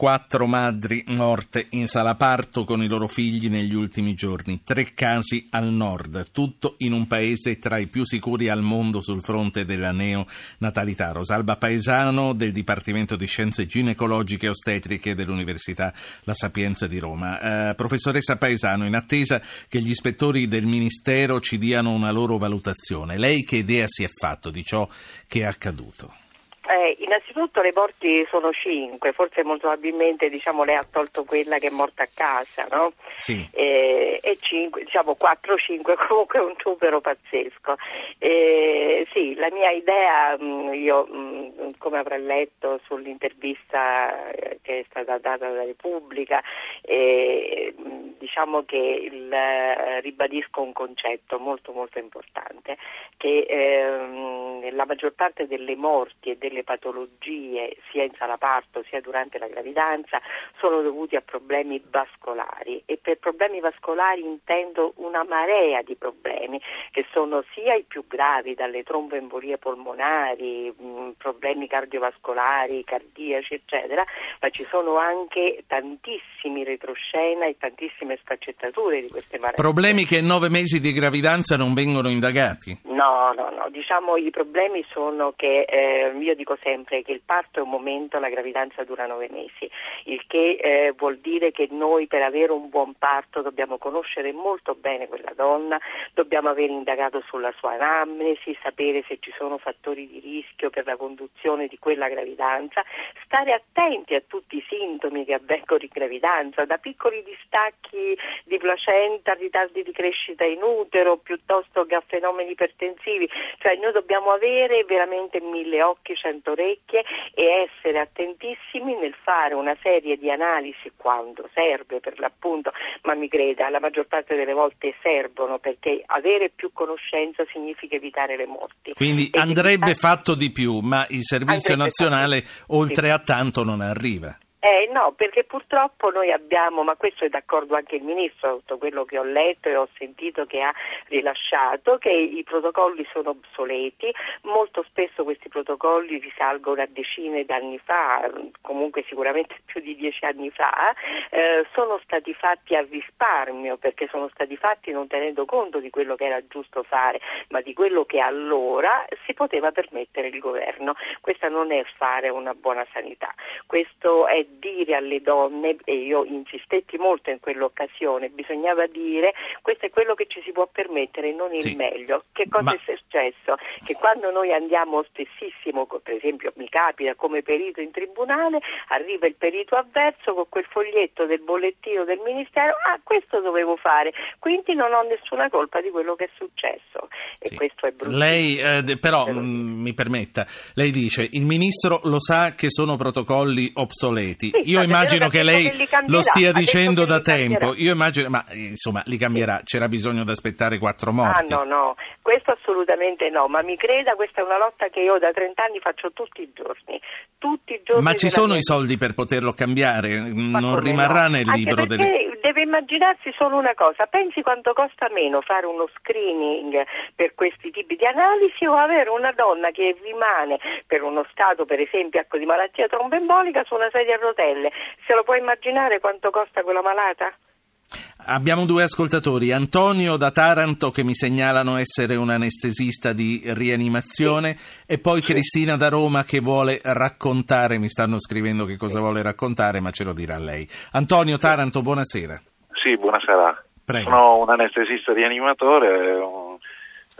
Quattro madri morte in sala parto con i loro figli negli ultimi giorni, tre casi al nord, tutto in un paese tra i più sicuri al mondo sul fronte della neonatalità. Rosalba Paesano del Dipartimento di Scienze Ginecologiche e Ostetriche dell'Università La Sapienza di Roma. Eh, professoressa Paesano, in attesa che gli ispettori del Ministero ci diano una loro valutazione, lei che idea si è fatto di ciò che è accaduto? Eh, innanzitutto le morti sono cinque, forse molto probabilmente diciamo, lei ha tolto quella che è morta a casa, no? Sì. Eh, e cinque, diciamo 4-5, comunque è un numero pazzesco. Eh, sì, la mia idea, mm, io mm, come avrà letto sull'intervista eh, che è stata data dalla Repubblica, eh, diciamo che il, eh, ribadisco un concetto molto molto importante, che ehm, la maggior parte delle morti e delle patologie sia in sala parto sia durante la gravidanza sono dovuti a problemi vascolari e per problemi vascolari intendo una marea di problemi che sono sia i più gravi dalle tromboembolie polmonari, mh, problemi cardiovascolari, cardiaci eccetera, ma ci sono anche tantissimi retroscena e tantissime sfaccettature di queste malattie. Problemi che in nove mesi di gravidanza non vengono indagati? No, no, no, diciamo i problemi sono che eh, io dico sempre che il parto è un momento, la gravidanza dura nove mesi, il che eh, vuol dire che noi per avere un buon parto dobbiamo conoscere molto bene quella donna, dobbiamo aver indagato sulla sua anamnesi, sapere se ci sono fattori di rischio per la conduzione di quella gravidanza, stare attenti a tutti i sintomi che avvengono in gravidanza, da piccoli distacchi di placenta, ritardi di crescita in utero, piuttosto che a fenomeni ipertensivi, cioè noi dobbiamo avere veramente mille occhi, cento orecchie e essere attentissimi nel fare una serie di analisi quando serve per l'appunto, ma mi creda, la maggior parte delle volte servono perché avere più conoscenza significa evitare le morti. Quindi e andrebbe fatto di più, ma il Servizio Nazionale oltre sì. a tanto non arriva. Eh, no, perché purtroppo noi abbiamo, ma questo è d'accordo anche il Ministro, tutto quello che ho letto e ho sentito che ha rilasciato, che i protocolli sono obsoleti, molto spesso questi protocolli risalgono a decine d'anni fa, comunque sicuramente più di dieci anni fa, eh, sono stati fatti a risparmio perché sono stati fatti non tenendo conto di quello che era giusto fare, ma di quello che allora si poteva permettere il governo. Questa non è fare una buona sanità, questo è dire alle donne, e io insistetti molto in quell'occasione, bisognava dire questo è quello che ci si può permettere, non il sì. meglio. Che cosa Ma... è successo? Che quando noi andiamo spessissimo, per esempio mi capita come perito in tribunale, arriva il perito avverso con quel foglietto del bollettino del Ministero, ah questo dovevo fare, quindi non ho nessuna colpa di quello che è successo. E sì. questo è brutto. Lei eh, però, mh, mm, mi permetta, lei dice il Ministro lo sa che sono protocolli obsoleti sì, Io immagino che lei che lo stia dicendo da tempo. Io immagino, ma insomma, li cambierà. Sì. C'era bisogno di aspettare quattro morti. Ah, no, no, questo assolutamente no. Ma mi creda, questa è una lotta che io da 30 anni faccio tutti i giorni. Tutti i giorni ma ci sono i soldi per poterlo cambiare? Ma non rimarrà no? nel Anche libro delle deve immaginarsi solo una cosa, pensi quanto costa meno fare uno screening per questi tipi di analisi o avere una donna che rimane per uno stato per esempio ecco, di malattia tromboembolica su una sedia a rotelle, se lo puoi immaginare quanto costa quella malata? Abbiamo due ascoltatori, Antonio da Taranto che mi segnalano essere un anestesista di rianimazione sì. e poi sì. Cristina da Roma che vuole raccontare, mi stanno scrivendo che cosa sì. vuole raccontare ma ce lo dirà lei. Antonio Taranto, buonasera. Sì, buonasera. Prego. Sono un anestesista rianimatore, un,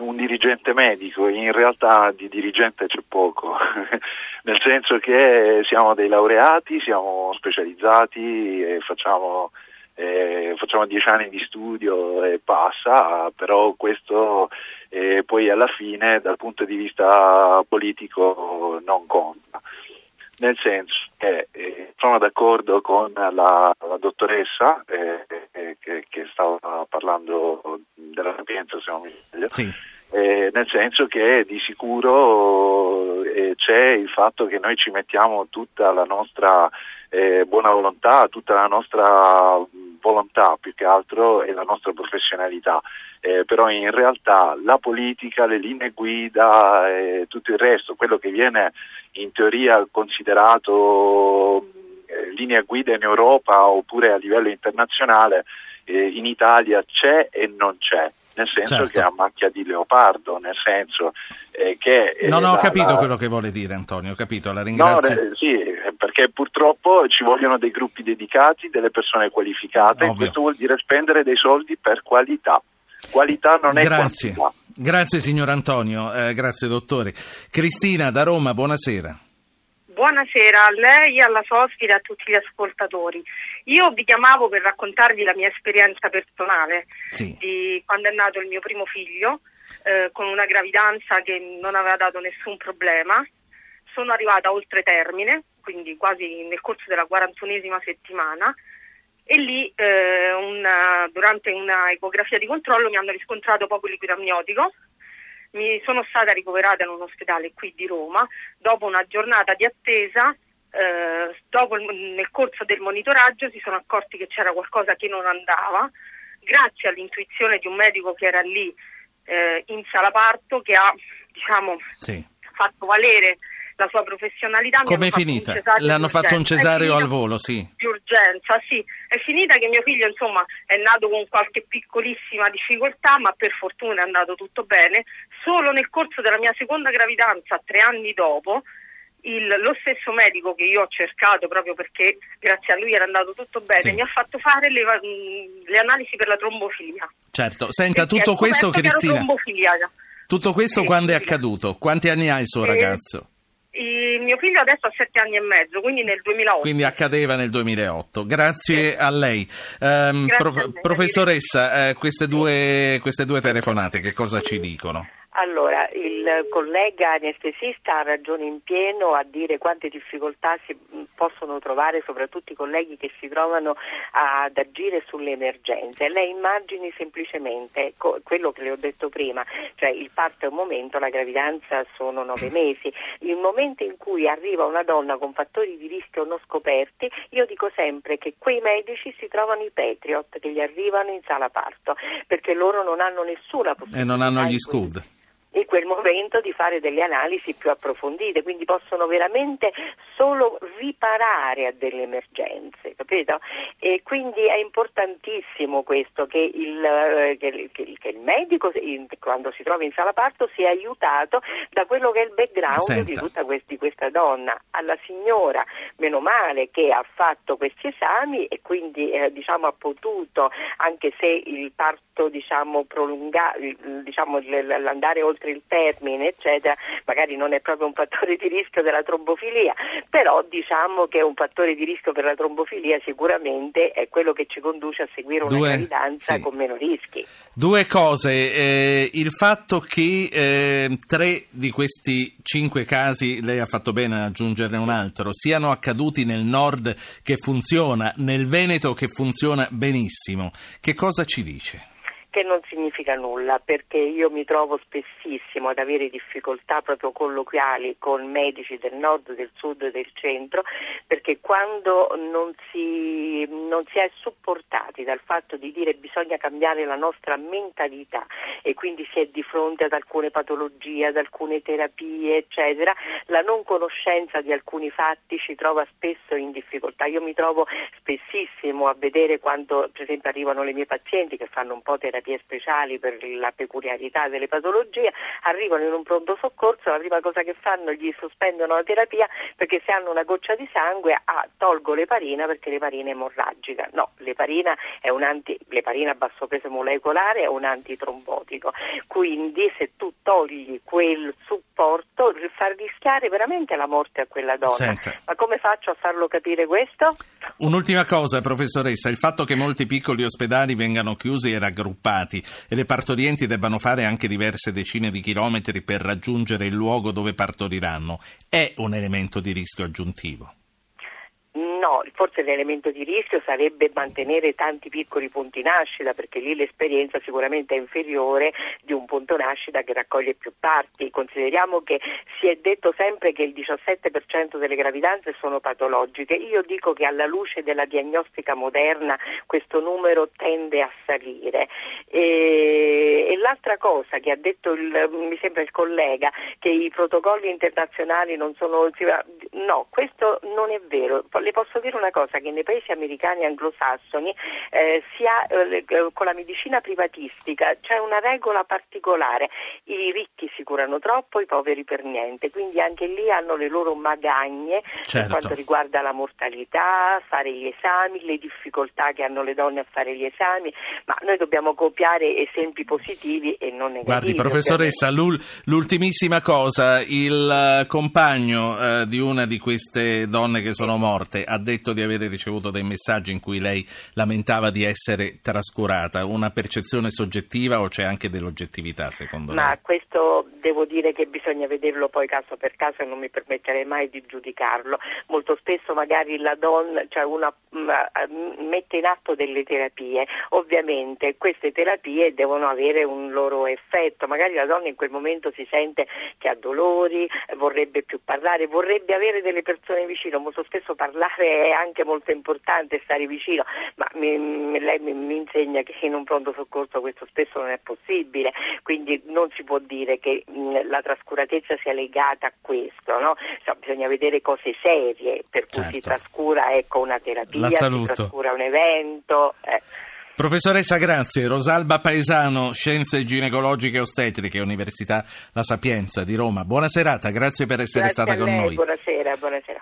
un dirigente medico, in realtà di dirigente c'è poco, nel senso che siamo dei laureati, siamo specializzati e facciamo eh, facciamo dieci anni di studio e passa, però questo eh, poi alla fine dal punto di vista politico non conta. Nel senso che eh, sono d'accordo con la, la dottoressa eh, eh, che, che, stava parlando della sapienza, se non mi sbaglio. Sì. Eh, nel senso che di sicuro eh, c'è il fatto che noi ci mettiamo tutta la nostra eh, buona volontà, tutta la nostra volontà più che altro e la nostra professionalità. Eh, però in realtà la politica, le linee guida e tutto il resto, quello che viene in teoria considerato eh, linea guida in Europa oppure a livello internazionale eh, in Italia c'è e non c'è nel senso certo. che ha macchia di leopardo, nel senso eh, che... No, no, ho capito la... quello che vuole dire Antonio, ho capito, la ringrazio. No, eh, sì, perché purtroppo ci vogliono dei gruppi dedicati, delle persone qualificate, Ovvio. questo vuol dire spendere dei soldi per qualità. Qualità non è grazie. quantità. Grazie signor Antonio, eh, grazie dottore. Cristina da Roma, buonasera. Buonasera a lei, alla sua ospite e a tutti gli ascoltatori. Io vi chiamavo per raccontarvi la mia esperienza personale sì. di quando è nato il mio primo figlio, eh, con una gravidanza che non aveva dato nessun problema. Sono arrivata oltre termine, quindi quasi nel corso della 41esima settimana, e lì eh, una, durante una ecografia di controllo mi hanno riscontrato poco liquido amniotico mi sono stata ricoverata in un ospedale qui di Roma dopo una giornata di attesa. Eh, dopo il, nel corso del monitoraggio si sono accorti che c'era qualcosa che non andava, grazie all'intuizione di un medico che era lì eh, in sala parto che ha diciamo, sì. fatto valere la sua professionalità. Come è finita? L'hanno fatto un cesareo al volo, sì. Di urgenza, sì. È finita che mio figlio, insomma, è nato con qualche piccolissima difficoltà, ma per fortuna è andato tutto bene. Solo nel corso della mia seconda gravidanza, tre anni dopo, il, lo stesso medico che io ho cercato proprio perché grazie a lui era andato tutto bene, sì. mi ha fatto fare le, le, analisi per la trombofilia. Certo, senta, tutto questo Cristina. Tutto questo sì, quando è accaduto? Quanti anni ha il suo eh, ragazzo? Il mio figlio adesso ha sette anni e mezzo, quindi nel 2008. Quindi accadeva nel 2008. Grazie sì. a lei. Um, Grazie prof- a lei. Professoressa, eh, queste, due, queste due telefonate che cosa ci dicono? Allora, il collega anestesista ha ragione in pieno a dire quante difficoltà si possono trovare soprattutto i colleghi che si trovano ad agire sulle emergenze. Lei immagini semplicemente quello che le ho detto prima, cioè il parto è un momento, la gravidanza sono nove mesi, il momento in cui arriva una donna con fattori di rischio non scoperti, io dico sempre che quei medici si trovano i Patriot che gli arrivano in sala parto, perché loro non hanno nessuna possibilità. E non hanno gli scud in quel momento di fare delle analisi più approfondite, quindi possono veramente solo riparare a delle emergenze, capito? E quindi è importantissimo questo che il, eh, che, che, che il medico quando si trova in sala parto sia aiutato da quello che è il background Senta. di tutta quest, di questa donna. Alla signora, meno male che ha fatto questi esami e quindi eh, diciamo, ha potuto, anche se il parto diciamo, prolungato, diciamo, l'andare oltre oltre il termine, eccetera, magari non è proprio un fattore di rischio della trombofilia, però diciamo che un fattore di rischio per la trombofilia sicuramente è quello che ci conduce a seguire una Due, gravidanza sì. con meno rischi. Due cose, eh, il fatto che eh, tre di questi cinque casi, lei ha fatto bene ad aggiungerne un altro, siano accaduti nel nord che funziona, nel Veneto che funziona benissimo, che cosa ci dice? Che non significa nulla perché io mi trovo spessissimo ad avere difficoltà proprio colloquiali con medici del nord, del sud e del centro perché quando non si, non si è supportati dal fatto di dire bisogna cambiare la nostra mentalità e quindi si è di fronte ad alcune patologie, ad alcune terapie eccetera, la non conoscenza di alcuni fatti ci trova spesso in difficoltà. Io mi trovo spessissimo a vedere quando per esempio arrivano le mie pazienti che fanno un po' terapia terapie speciali per la peculiarità delle patologie, arrivano in un pronto soccorso, la prima cosa che fanno gli sospendono la terapia perché se hanno una goccia di sangue ah, tolgo l'eparina perché l'eparina è emorragica. No, l'eparina è un anti, l'eparina a basso peso molecolare è un antitrombotico, quindi se tu togli quel supporto fa rischiare veramente la morte a quella donna. Senta. Ma come faccio a farlo capire questo? Un'ultima cosa, professoressa, il fatto che molti piccoli ospedali vengano chiusi e raggruppati occupati e le partorienti debbano fare anche diverse decine di chilometri per raggiungere il luogo dove partoriranno, è un elemento di rischio aggiuntivo. No, forse l'elemento di rischio sarebbe mantenere tanti piccoli punti nascita perché lì l'esperienza sicuramente è inferiore di un punto nascita che raccoglie più parti. Consideriamo che si è detto sempre che il 17% delle gravidanze sono patologiche. Io dico che alla luce della diagnostica moderna questo numero tende a salire. E, e l'altra cosa che ha detto il, mi sembra il collega che i protocolli internazionali non sono no, questo non è vero. Le posso posso dire una cosa, che nei paesi americani anglosassoni eh, ha, eh, con la medicina privatistica c'è una regola particolare, i ricchi si curano troppo, i poveri per niente, quindi anche lì hanno le loro magagne certo. per quanto riguarda la mortalità, fare gli esami, le difficoltà che hanno le donne a fare gli esami, ma noi dobbiamo copiare esempi positivi e non negativi. Guardi, professoressa, l'ultimissima cosa, il compagno eh, di una di queste donne che sono morte ha detto di avere ricevuto dei messaggi in cui lei lamentava di essere trascurata, una percezione soggettiva o c'è anche dell'oggettività secondo Ma lei? Ma questo devo dire che bisogna vederlo poi caso per caso e non mi permetterei mai di giudicarlo. Molto spesso magari la donna, cioè una mm, eh, mette in atto delle terapie, ovviamente queste terapie devono avere un loro effetto, magari la donna in quel momento si sente che ha dolori, vorrebbe più parlare, vorrebbe avere delle persone vicino, molto spesso parlare è anche molto importante, stare vicino, ma mi, lei mi, mi insegna che in un pronto soccorso questo spesso non è possibile, quindi non si può dire che mh, la trascuratezza sia legata a questo, no? cioè, bisogna vedere cose serie per cui certo. si trascura ecco, una terapia, si trascura un evento. Eh. Professoressa, grazie. Rosalba Paesano, Scienze Ginecologiche e Ostetriche, Università La Sapienza di Roma. Buona serata, grazie per essere grazie stata con lei, noi. Buonasera, buonasera.